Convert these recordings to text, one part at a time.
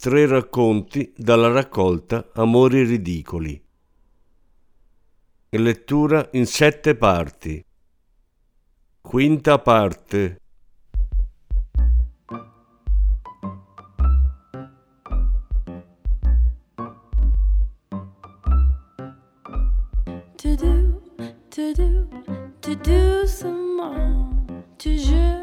Tre racconti dalla raccolta Amori ridicoli. Lettura in sette parti. Quinta parte. To do, to do, to do some more. To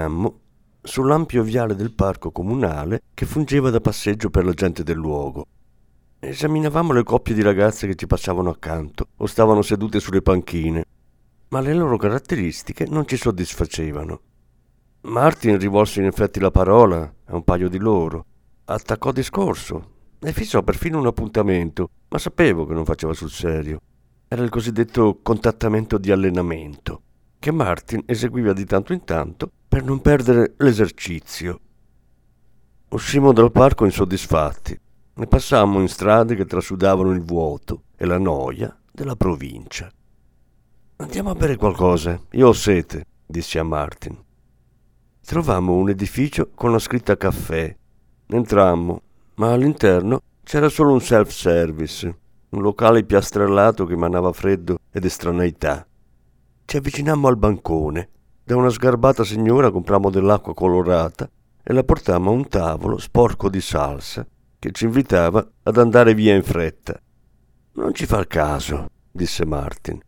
Incamminammo sull'ampio viale del parco comunale che fungeva da passeggio per la gente del luogo. Esaminavamo le coppie di ragazze che ci passavano accanto o stavano sedute sulle panchine, ma le loro caratteristiche non ci soddisfacevano. Martin rivolse in effetti la parola a un paio di loro, attaccò discorso e fissò perfino un appuntamento, ma sapevo che non faceva sul serio. Era il cosiddetto contattamento di allenamento, che Martin eseguiva di tanto in tanto per non perdere l'esercizio. Uscimmo dal parco insoddisfatti e passammo in strade che trasudavano il vuoto e la noia della provincia. Andiamo a bere qualcosa, io ho sete, dissi a Martin. Trovammo un edificio con la scritta caffè. Entrammo, ma all'interno c'era solo un self-service, un locale piastrellato che emanava freddo ed estraneità. Ci avvicinammo al bancone. Da una sgarbata signora comprammo dell'acqua colorata e la portammo a un tavolo sporco di salsa che ci invitava ad andare via in fretta. Non ci fa caso, disse Martin.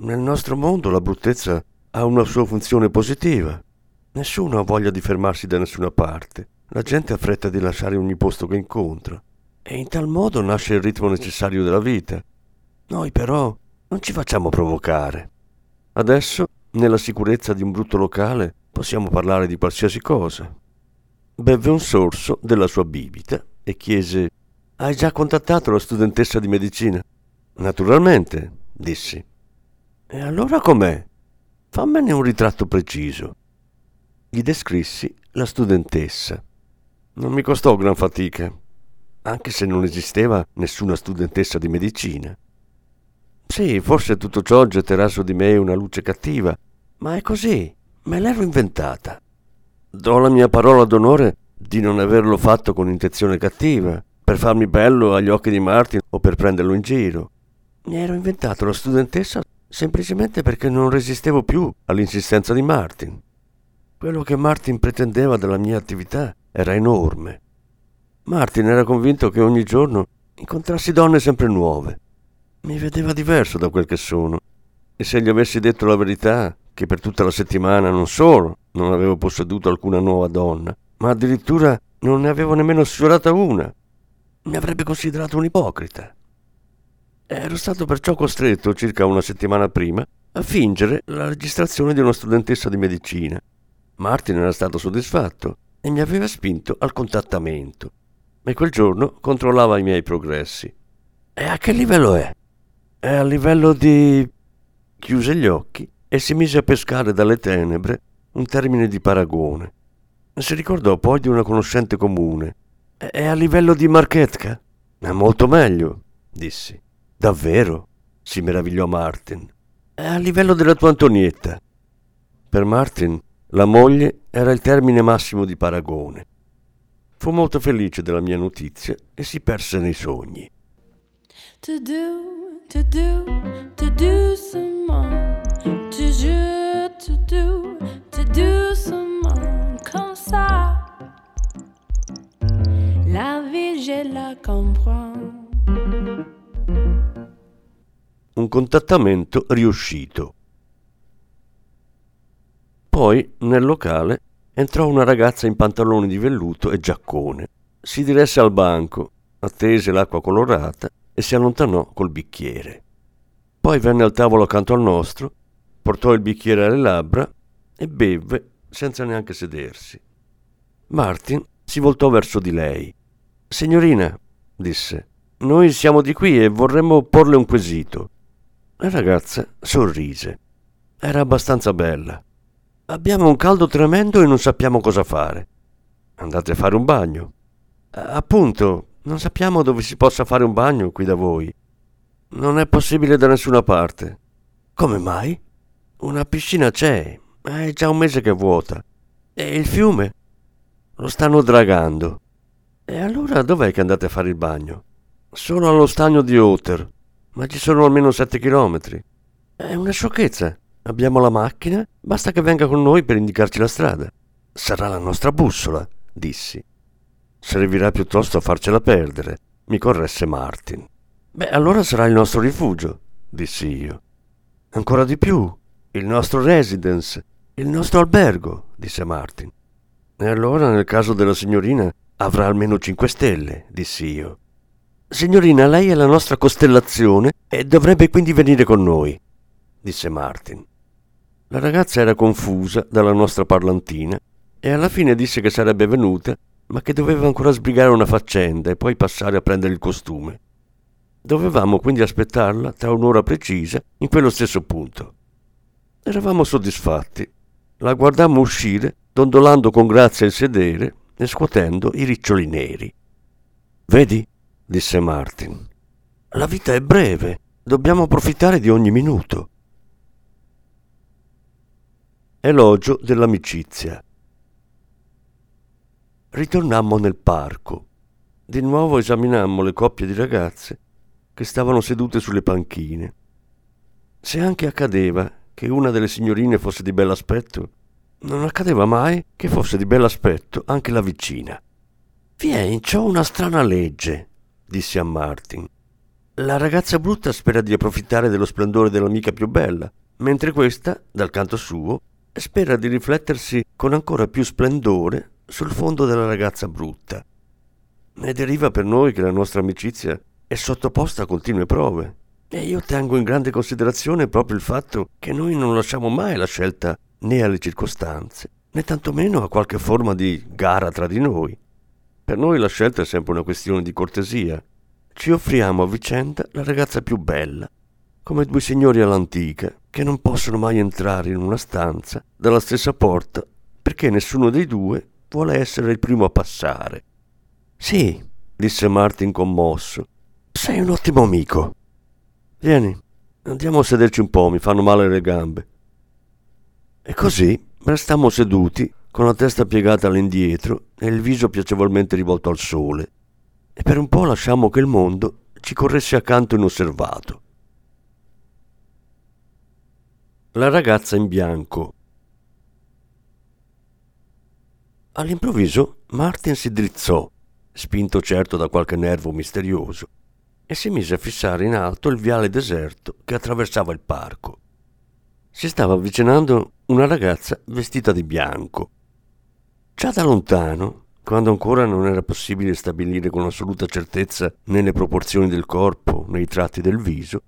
Nel nostro mondo la bruttezza ha una sua funzione positiva. Nessuno ha voglia di fermarsi da nessuna parte. La gente ha fretta di lasciare ogni posto che incontra. E in tal modo nasce il ritmo necessario della vita. Noi però non ci facciamo provocare. Adesso, nella sicurezza di un brutto locale, possiamo parlare di qualsiasi cosa. Beve un sorso della sua bibita e chiese Hai già contattato la studentessa di medicina? Naturalmente, dissi. E allora com'è? Fammene un ritratto preciso. gli descrissi la studentessa. Non mi costò gran fatica, anche se non esisteva nessuna studentessa di medicina. Sì, forse tutto ciò getterà su di me una luce cattiva, ma è così, me l'ero inventata. Do la mia parola d'onore di non averlo fatto con intenzione cattiva, per farmi bello agli occhi di Martin o per prenderlo in giro. Mi ero inventato la studentessa semplicemente perché non resistevo più all'insistenza di Martin. Quello che Martin pretendeva dalla mia attività era enorme. Martin era convinto che ogni giorno incontrassi donne sempre nuove. Mi vedeva diverso da quel che sono. E se gli avessi detto la verità, che per tutta la settimana non solo non avevo posseduto alcuna nuova donna, ma addirittura non ne avevo nemmeno sfiorata una, mi avrebbe considerato un ipocrita. Ero stato perciò costretto, circa una settimana prima, a fingere la registrazione di una studentessa di medicina Martin era stato soddisfatto e mi aveva spinto al contattamento. E quel giorno controllava i miei progressi. E a che livello è? È a livello di... chiuse gli occhi e si mise a pescare dalle tenebre un termine di paragone. Si ricordò poi di una conoscente comune. È a livello di Marchetka? È molto meglio, dissi. Davvero? si meravigliò Martin. È a livello della tua Antonietta. Per Martin la moglie era il termine massimo di paragone. Fu molto felice della mia notizia e si perse nei sogni. To do, to do, to do some toujours, Un contattamento riuscito. Poi, nel locale, entrò una ragazza in pantaloni di velluto e giaccone. Si diresse al banco, attese l'acqua colorata e si allontanò col bicchiere. Poi venne al tavolo accanto al nostro, portò il bicchiere alle labbra e bevve senza neanche sedersi. Martin si voltò verso di lei. Signorina, disse, noi siamo di qui e vorremmo porle un quesito. La ragazza sorrise. Era abbastanza bella. Abbiamo un caldo tremendo e non sappiamo cosa fare. Andate a fare un bagno. Appunto, non sappiamo dove si possa fare un bagno qui da voi. Non è possibile da nessuna parte. Come mai? Una piscina c'è, ma è già un mese che è vuota. E il fiume? Lo stanno dragando. E allora dov'è che andate a fare il bagno? Solo allo stagno di Otter, ma ci sono almeno sette chilometri. È una sciocchezza. Abbiamo la macchina, basta che venga con noi per indicarci la strada. Sarà la nostra bussola, dissi. Servirà piuttosto a farcela perdere, mi corresse Martin. Beh, allora sarà il nostro rifugio, dissi io. Ancora di più, il nostro residence, il nostro albergo, disse Martin. E allora, nel caso della signorina, avrà almeno cinque stelle, dissi io. Signorina, lei è la nostra costellazione e dovrebbe quindi venire con noi, disse Martin. La ragazza era confusa dalla nostra parlantina e alla fine disse che sarebbe venuta, ma che doveva ancora sbrigare una faccenda e poi passare a prendere il costume. Dovevamo quindi aspettarla tra un'ora precisa in quello stesso punto. Eravamo soddisfatti. La guardammo uscire, dondolando con grazia il sedere e scuotendo i riccioli neri. Vedi, disse Martin, la vita è breve, dobbiamo approfittare di ogni minuto. Elogio dell'amicizia. Ritornammo nel parco. Di nuovo esaminammo le coppie di ragazze che stavano sedute sulle panchine. Se anche accadeva che una delle signorine fosse di bell'aspetto, non accadeva mai che fosse di bell'aspetto anche la vicina. Vieni, c'ho una strana legge, dissi a Martin. La ragazza brutta spera di approfittare dello splendore dell'amica più bella, mentre questa, dal canto suo, spera di riflettersi con ancora più splendore sul fondo della ragazza brutta. Ne deriva per noi che la nostra amicizia è sottoposta a continue prove. E io tengo in grande considerazione proprio il fatto che noi non lasciamo mai la scelta né alle circostanze, né tantomeno a qualche forma di gara tra di noi. Per noi la scelta è sempre una questione di cortesia. Ci offriamo a vicenda la ragazza più bella, come due signori all'antica che non possono mai entrare in una stanza dalla stessa porta perché nessuno dei due vuole essere il primo a passare. Sì, disse Martin commosso. Sei un ottimo amico. Vieni, andiamo a sederci un po', mi fanno male le gambe. E così restammo seduti, con la testa piegata all'indietro e il viso piacevolmente rivolto al sole, e per un po' lasciamo che il mondo ci corresse accanto inosservato. La ragazza in bianco. All'improvviso Martin si drizzò, spinto certo da qualche nervo misterioso, e si mise a fissare in alto il viale deserto che attraversava il parco. Si stava avvicinando una ragazza vestita di bianco. Già da lontano, quando ancora non era possibile stabilire con assoluta certezza né le proporzioni del corpo né i tratti del viso,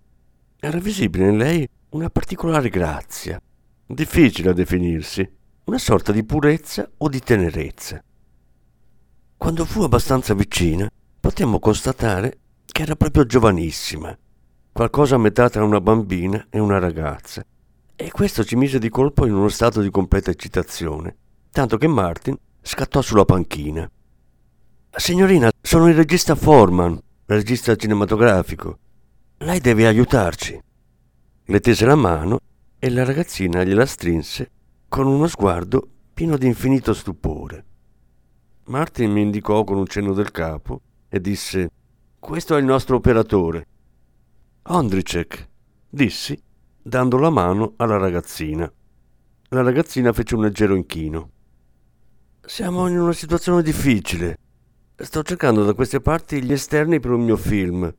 era visibile in lei una particolare grazia, difficile a definirsi, una sorta di purezza o di tenerezza. Quando fu abbastanza vicina, potemmo constatare che era proprio giovanissima, qualcosa a metà tra una bambina e una ragazza, e questo ci mise di colpo in uno stato di completa eccitazione, tanto che Martin scattò sulla panchina. Signorina, sono il regista Forman, regista cinematografico. Lei deve aiutarci. Le tese la mano e la ragazzina gliela strinse con uno sguardo pieno di infinito stupore. Martin mi indicò con un cenno del capo e disse questo è il nostro operatore. Ondricek, dissi, dando la mano alla ragazzina. La ragazzina fece un leggero inchino. Siamo in una situazione difficile. Sto cercando da queste parti gli esterni per un mio film.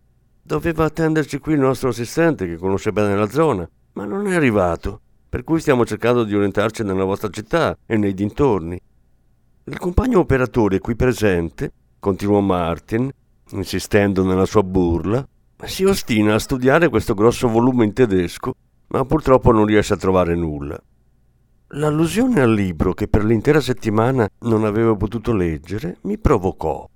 Doveva attenderci qui il nostro assistente che conosce bene la zona, ma non è arrivato, per cui stiamo cercando di orientarci nella vostra città e nei dintorni. Il compagno operatore qui presente, continuò Martin, insistendo nella sua burla, si ostina a studiare questo grosso volume in tedesco, ma purtroppo non riesce a trovare nulla. L'allusione al libro che per l'intera settimana non avevo potuto leggere mi provocò.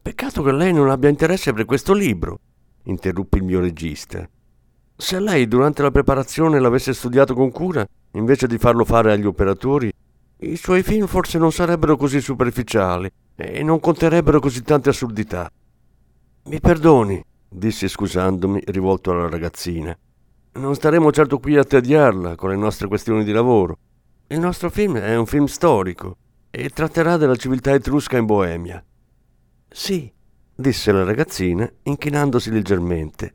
Peccato che lei non abbia interesse per questo libro, interruppe il mio regista. Se lei durante la preparazione l'avesse studiato con cura, invece di farlo fare agli operatori, i suoi film forse non sarebbero così superficiali e non conterrebbero così tante assurdità. Mi perdoni, dissi scusandomi, rivolto alla ragazzina. Non staremo certo qui a tediarla con le nostre questioni di lavoro. Il nostro film è un film storico e tratterà della civiltà etrusca in Boemia. Sì, disse la ragazzina, inchinandosi leggermente.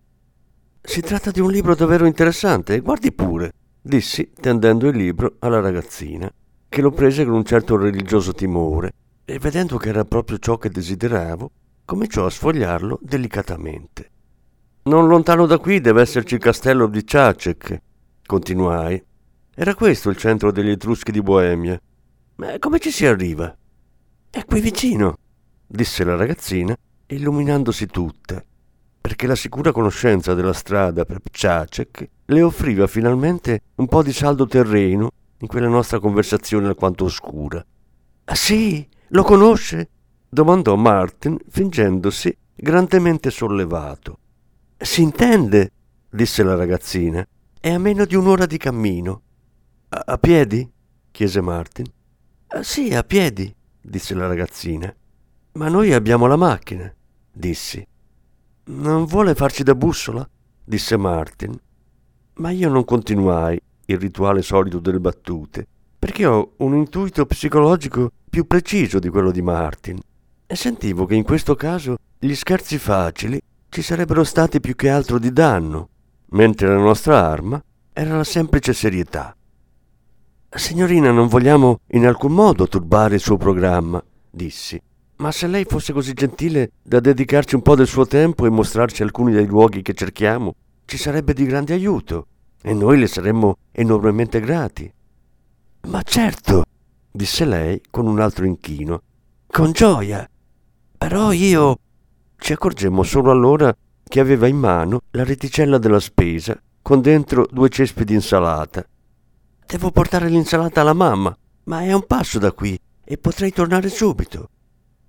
Si tratta di un libro davvero interessante, guardi pure, dissi, tendendo il libro alla ragazzina, che lo prese con un certo religioso timore, e vedendo che era proprio ciò che desideravo, cominciò a sfogliarlo delicatamente. Non lontano da qui deve esserci il castello di Ciacek, continuai. Era questo il centro degli Etruschi di Boemia. Ma come ci si arriva? È qui vicino, disse la ragazzina, illuminandosi tutta, perché la sicura conoscenza della strada per Ciacek le offriva finalmente un po' di saldo terreno in quella nostra conversazione alquanto oscura. Ah sì? Lo conosce? Domandò Martin, fingendosi grandemente sollevato. Si intende, disse la ragazzina. È a meno di un'ora di cammino. A, a piedi? chiese Martin. Ah, sì, a piedi, disse la ragazzina. Ma noi abbiamo la macchina, dissi. Non vuole farci da bussola? disse Martin. Ma io non continuai il rituale solito delle battute, perché ho un intuito psicologico più preciso di quello di Martin e sentivo che in questo caso gli scherzi facili ci sarebbero stati più che altro di danno, mentre la nostra arma era la semplice serietà. Signorina, non vogliamo in alcun modo turbare il suo programma, dissi, ma se lei fosse così gentile da dedicarci un po' del suo tempo e mostrarci alcuni dei luoghi che cerchiamo, ci sarebbe di grande aiuto e noi le saremmo enormemente grati. Ma certo, disse lei con un altro inchino, con gioia. Però io... Ci accorgemmo solo allora che aveva in mano la reticella della spesa con dentro due cespi di insalata. Devo portare l'insalata alla mamma, ma è un passo da qui e potrei tornare subito.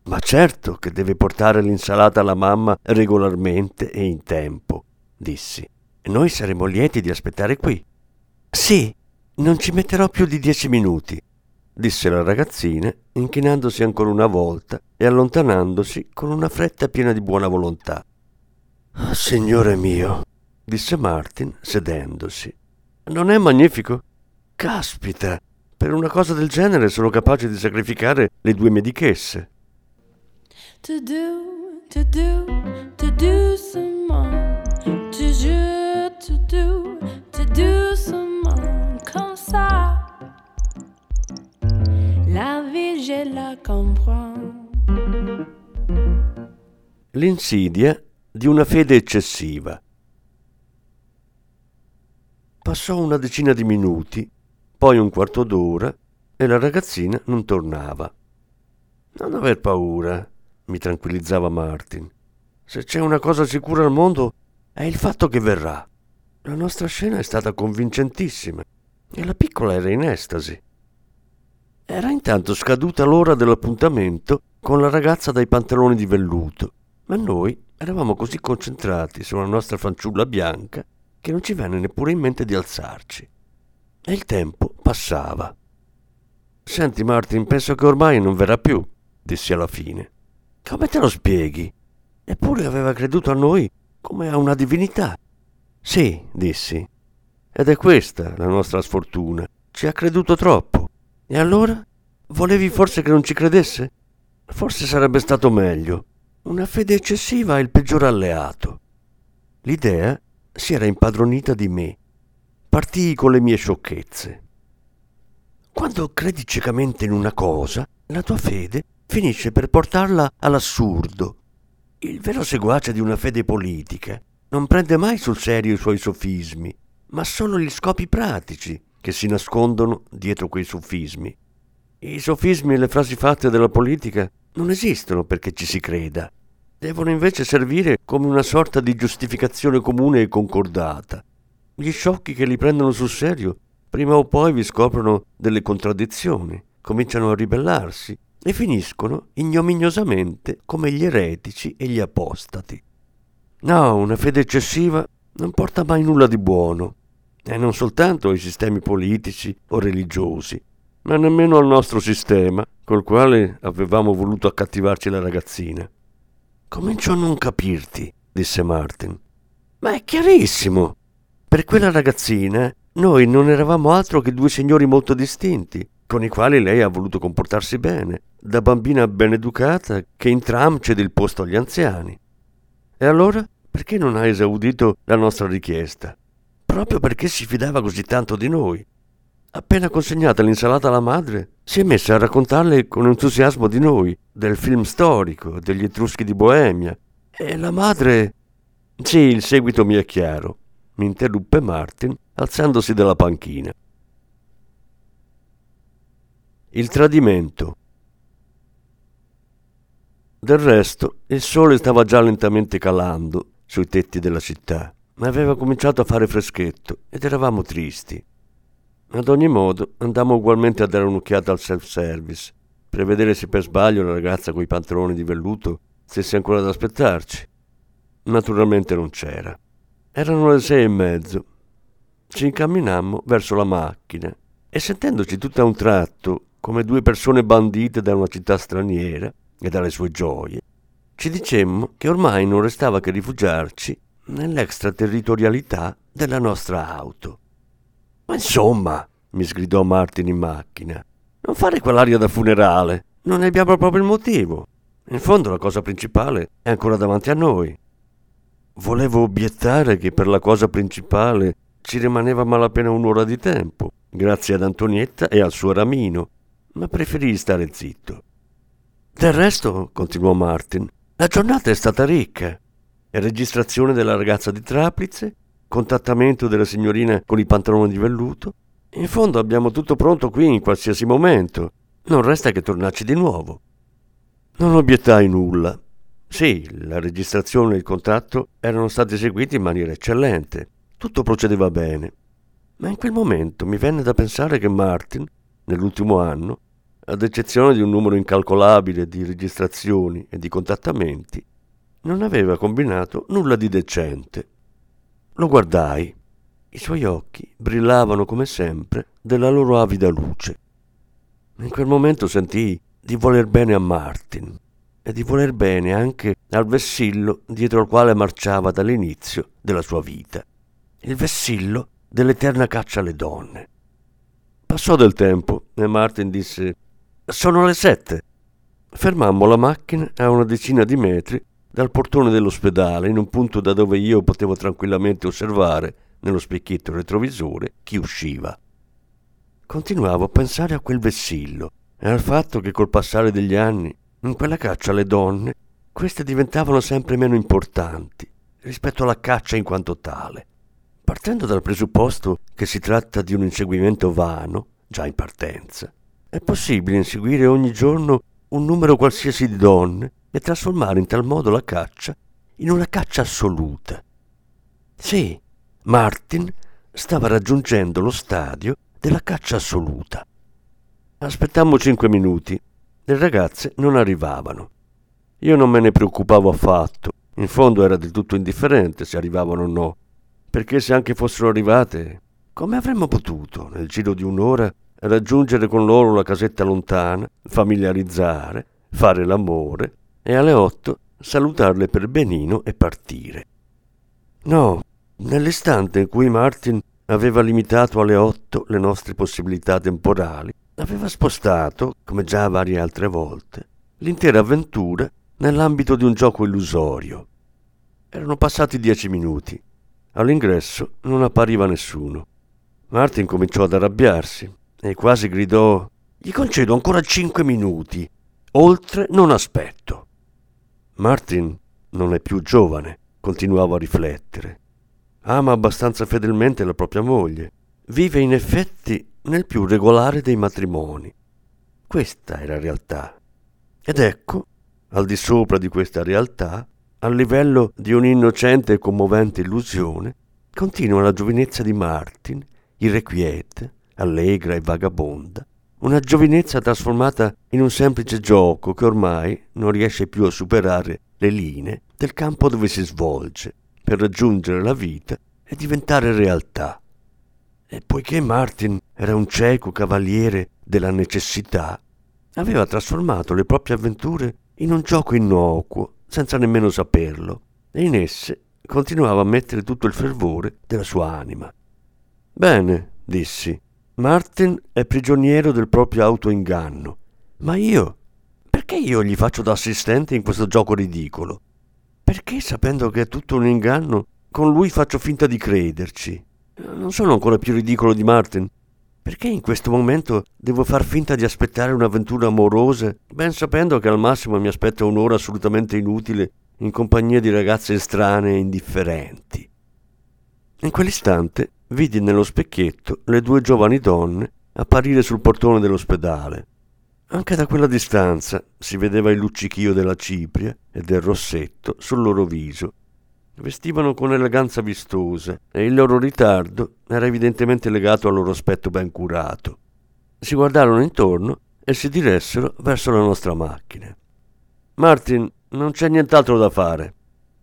Ma certo che deve portare l'insalata alla mamma regolarmente e in tempo, dissi. Noi saremo lieti di aspettare qui. Sì, non ci metterò più di dieci minuti, disse la ragazzina, inchinandosi ancora una volta e allontanandosi con una fretta piena di buona volontà. Signore mio, disse Martin sedendosi. Non è magnifico? Caspita, per una cosa del genere sono capace di sacrificare le due medichesse. To do, to do, to do some more. Toujours to do, to do some more. Comme ça. La vie, je la comprends. L'insidia di una fede eccessiva. Passò una decina di minuti, poi un quarto d'ora e la ragazzina non tornava. Non aver paura, mi tranquillizzava Martin. Se c'è una cosa sicura al mondo è il fatto che verrà. La nostra scena è stata convincentissima e la piccola era in estasi. Era intanto scaduta l'ora dell'appuntamento con la ragazza dai pantaloni di velluto, ma noi eravamo così concentrati sulla nostra fanciulla bianca che non ci venne neppure in mente di alzarci. E il tempo passava. Senti Martin, penso che ormai non verrà più, dissi alla fine. Come te lo spieghi? Eppure aveva creduto a noi come a una divinità. Sì, dissi. Ed è questa la nostra sfortuna. Ci ha creduto troppo. E allora? Volevi forse che non ci credesse? Forse sarebbe stato meglio. Una fede eccessiva è il peggior alleato. L'idea si era impadronita di me. Partii con le mie sciocchezze. Quando credi ciecamente in una cosa, la tua fede finisce per portarla all'assurdo. Il vero seguace di una fede politica non prende mai sul serio i suoi sofismi, ma solo gli scopi pratici che si nascondono dietro quei sofismi. I sofismi e le frasi fatte della politica non esistono perché ci si creda, devono invece servire come una sorta di giustificazione comune e concordata. Gli sciocchi che li prendono sul serio prima o poi vi scoprono delle contraddizioni, cominciano a ribellarsi e finiscono ignominiosamente come gli eretici e gli apostati. No, una fede eccessiva non porta mai nulla di buono, e non soltanto ai sistemi politici o religiosi, ma nemmeno al nostro sistema, col quale avevamo voluto accattivarci la ragazzina. Comincio a non capirti, disse Martin. Ma è chiarissimo. Per quella ragazzina noi non eravamo altro che due signori molto distinti, con i quali lei ha voluto comportarsi bene, da bambina ben educata che in tram cede il posto agli anziani. E allora perché non ha esaudito la nostra richiesta? Proprio perché si fidava così tanto di noi. Appena consegnata l'insalata alla madre, si è messa a raccontarle con entusiasmo di noi, del film storico, degli Etruschi di Boemia. E la madre... Sì, il seguito mi è chiaro, mi interruppe Martin, alzandosi dalla panchina. Il tradimento. Del resto, il sole stava già lentamente calando sui tetti della città, ma aveva cominciato a fare freschetto ed eravamo tristi. Ad ogni modo, andammo ugualmente a dare un'occhiata al self-service, per vedere se per sbaglio la ragazza coi pantaloni di velluto stesse ancora ad aspettarci. Naturalmente non c'era. Erano le sei e mezzo. Ci incamminammo verso la macchina e sentendoci tutto a un tratto come due persone bandite da una città straniera e dalle sue gioie, ci dicemmo che ormai non restava che rifugiarci nell'extraterritorialità della nostra auto. Ma insomma, mi sgridò Martin in macchina, non fare quell'aria da funerale. Non ne abbiamo proprio il motivo. In fondo la cosa principale è ancora davanti a noi. Volevo obiettare che per la cosa principale ci rimaneva malapena un'ora di tempo, grazie ad Antonietta e al suo ramino, ma preferii stare zitto. Del resto, continuò Martin, la giornata è stata ricca. Registrazione della ragazza di Traplice, contattamento della signorina con i pantaloni di velluto. In fondo abbiamo tutto pronto qui in qualsiasi momento. Non resta che tornarci di nuovo. Non obiettai nulla. Sì, la registrazione e il contatto erano stati eseguiti in maniera eccellente. Tutto procedeva bene. Ma in quel momento mi venne da pensare che Martin, nell'ultimo anno, ad eccezione di un numero incalcolabile di registrazioni e di contattamenti, non aveva combinato nulla di decente. Lo guardai. I suoi occhi brillavano come sempre della loro avida luce. In quel momento sentii di voler bene a Martin e di voler bene anche al vessillo dietro al quale marciava dall'inizio della sua vita. Il vessillo dell'eterna caccia alle donne. Passò del tempo e Martin disse Sono le sette. Fermammo la macchina a una decina di metri dal portone dell'ospedale, in un punto da dove io potevo tranquillamente osservare, nello specchietto retrovisore, chi usciva. Continuavo a pensare a quel vessillo e al fatto che col passare degli anni, in quella caccia alle donne, queste diventavano sempre meno importanti rispetto alla caccia in quanto tale. Partendo dal presupposto che si tratta di un inseguimento vano, già in partenza, è possibile inseguire ogni giorno un numero qualsiasi di donne e trasformare in tal modo la caccia in una caccia assoluta. Sì, Martin stava raggiungendo lo stadio della caccia assoluta. Aspettammo cinque minuti. Le ragazze non arrivavano. Io non me ne preoccupavo affatto. In fondo era del tutto indifferente se arrivavano o no, perché se anche fossero arrivate, come avremmo potuto, nel giro di un'ora, raggiungere con loro la casetta lontana, familiarizzare, fare l'amore e alle otto salutarle per benino e partire. No, nell'istante in cui Martin aveva limitato alle otto le nostre possibilità temporali, aveva spostato, come già varie altre volte, l'intera avventura nell'ambito di un gioco illusorio. Erano passati dieci minuti. All'ingresso non appariva nessuno. Martin cominciò ad arrabbiarsi e quasi gridò Gli concedo ancora cinque minuti. Oltre non aspetto. Martin non è più giovane, continuavo a riflettere. Ama abbastanza fedelmente la propria moglie. Vive in effetti nel più regolare dei matrimoni. Questa è la realtà. Ed ecco, al di sopra di questa realtà, a livello di un'innocente e commovente illusione, continua la giovinezza di Martin, irrequieta, allegra e vagabonda, una giovinezza trasformata in un semplice gioco che ormai non riesce più a superare le linee del campo dove si svolge per raggiungere la vita e diventare realtà. E poiché Martin era un cieco cavaliere della necessità, aveva trasformato le proprie avventure in un gioco innocuo, senza nemmeno saperlo, e in esse continuava a mettere tutto il fervore della sua anima. Bene, dissi, Martin è prigioniero del proprio autoinganno, ma io? Perché io gli faccio da assistente in questo gioco ridicolo? Perché sapendo che è tutto un inganno, con lui faccio finta di crederci? Non sono ancora più ridicolo di Martin? Perché in questo momento devo far finta di aspettare un'avventura amorosa, ben sapendo che al massimo mi aspetta un'ora assolutamente inutile in compagnia di ragazze strane e indifferenti? In quell'istante vidi nello specchietto le due giovani donne apparire sul portone dell'ospedale. Anche da quella distanza si vedeva il luccichio della cipria e del rossetto sul loro viso Vestivano con eleganza vistosa e il loro ritardo era evidentemente legato al loro aspetto ben curato. Si guardarono intorno e si diressero verso la nostra macchina. Martin, non c'è nient'altro da fare,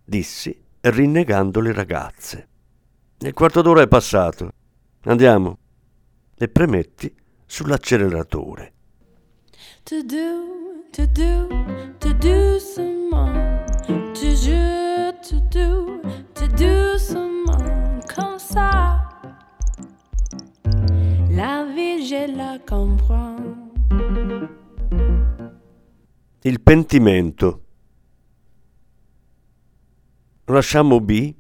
dissi, rinnegando le ragazze. Il quarto d'ora è passato. Andiamo. E premetti sull'acceleratore. To do, to do, to do some more. To to do, to do seulement comme ça. La vie, je la comprends. Il pentimento. Lasciammo B,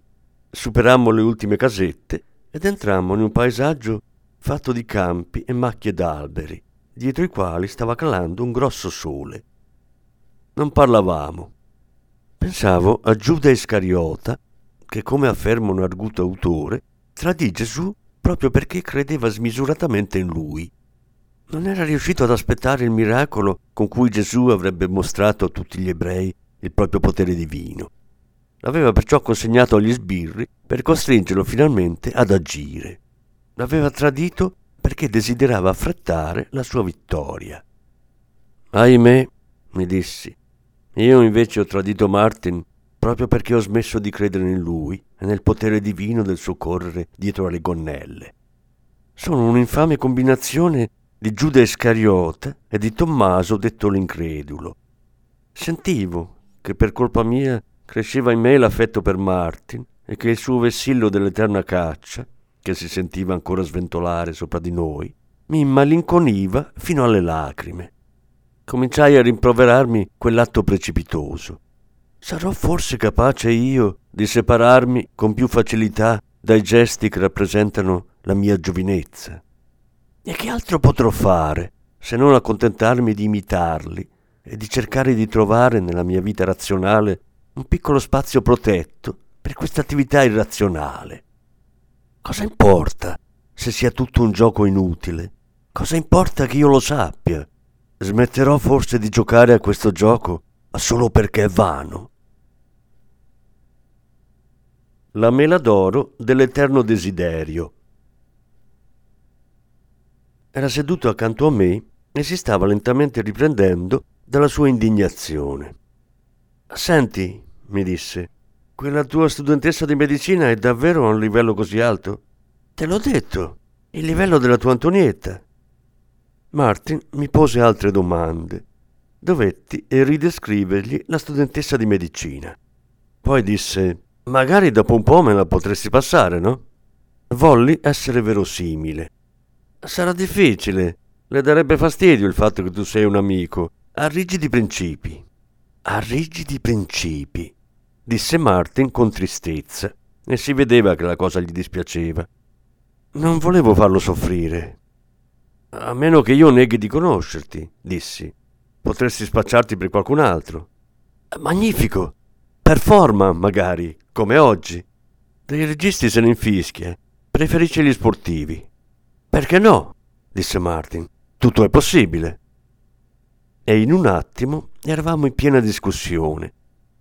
superammo le ultime casette ed entrammo in un paesaggio fatto di campi e macchie d'alberi, dietro i quali stava calando un grosso sole. Non parlavamo, Pensavo a Giuda Iscariota, che come afferma un arguto autore, tradì Gesù proprio perché credeva smisuratamente in lui. Non era riuscito ad aspettare il miracolo con cui Gesù avrebbe mostrato a tutti gli ebrei il proprio potere divino. L'aveva perciò consegnato agli sbirri per costringerlo finalmente ad agire. L'aveva tradito perché desiderava affrettare la sua vittoria. Ahimè, mi dissi, io invece ho tradito Martin proprio perché ho smesso di credere in lui e nel potere divino del suo correre dietro alle gonnelle. Sono un'infame combinazione di Giuda Iscariota e di Tommaso detto l'incredulo. Sentivo che per colpa mia cresceva in me l'affetto per Martin e che il suo vessillo dell'eterna caccia, che si sentiva ancora sventolare sopra di noi, mi malinconiva fino alle lacrime. Cominciai a rimproverarmi quell'atto precipitoso. Sarò forse capace io di separarmi con più facilità dai gesti che rappresentano la mia giovinezza? E che altro potrò fare se non accontentarmi di imitarli e di cercare di trovare nella mia vita razionale un piccolo spazio protetto per questa attività irrazionale? Cosa importa se sia tutto un gioco inutile? Cosa importa che io lo sappia? Smetterò forse di giocare a questo gioco solo perché è vano? La mela d'oro dell'eterno desiderio. Era seduto accanto a me e si stava lentamente riprendendo dalla sua indignazione. Senti, mi disse, quella tua studentessa di medicina è davvero a un livello così alto? Te l'ho detto, il livello della tua Antonietta. Martin mi pose altre domande. Dovetti ridescrivergli la studentessa di medicina. Poi disse, magari dopo un po' me la potresti passare, no? Volli essere verosimile. Sarà difficile. Le darebbe fastidio il fatto che tu sei un amico. Ha rigidi principi. Ha rigidi principi disse Martin con tristezza, e si vedeva che la cosa gli dispiaceva. Non volevo farlo soffrire. A meno che io neghi di conoscerti, dissi. Potresti spacciarti per qualcun altro. Magnifico! Per forma, magari, come oggi. Dei registi se ne infischia. Preferisce gli sportivi. Perché no? disse Martin. Tutto è possibile. E in un attimo eravamo in piena discussione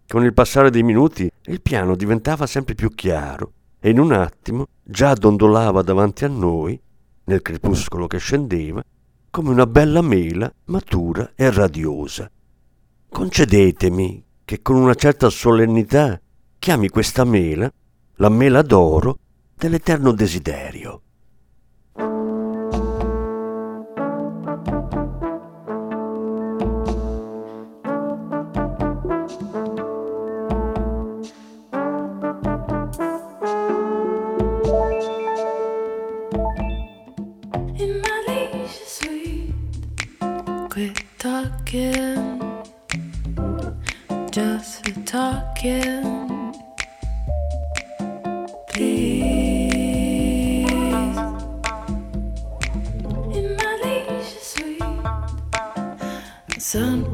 con il passare dei minuti il piano diventava sempre più chiaro e in un attimo già dondolava davanti a noi, nel crepuscolo che scendeva, come una bella mela matura e radiosa. Concedetemi che con una certa solennità chiami questa mela la mela d'oro dell'eterno desiderio. sun.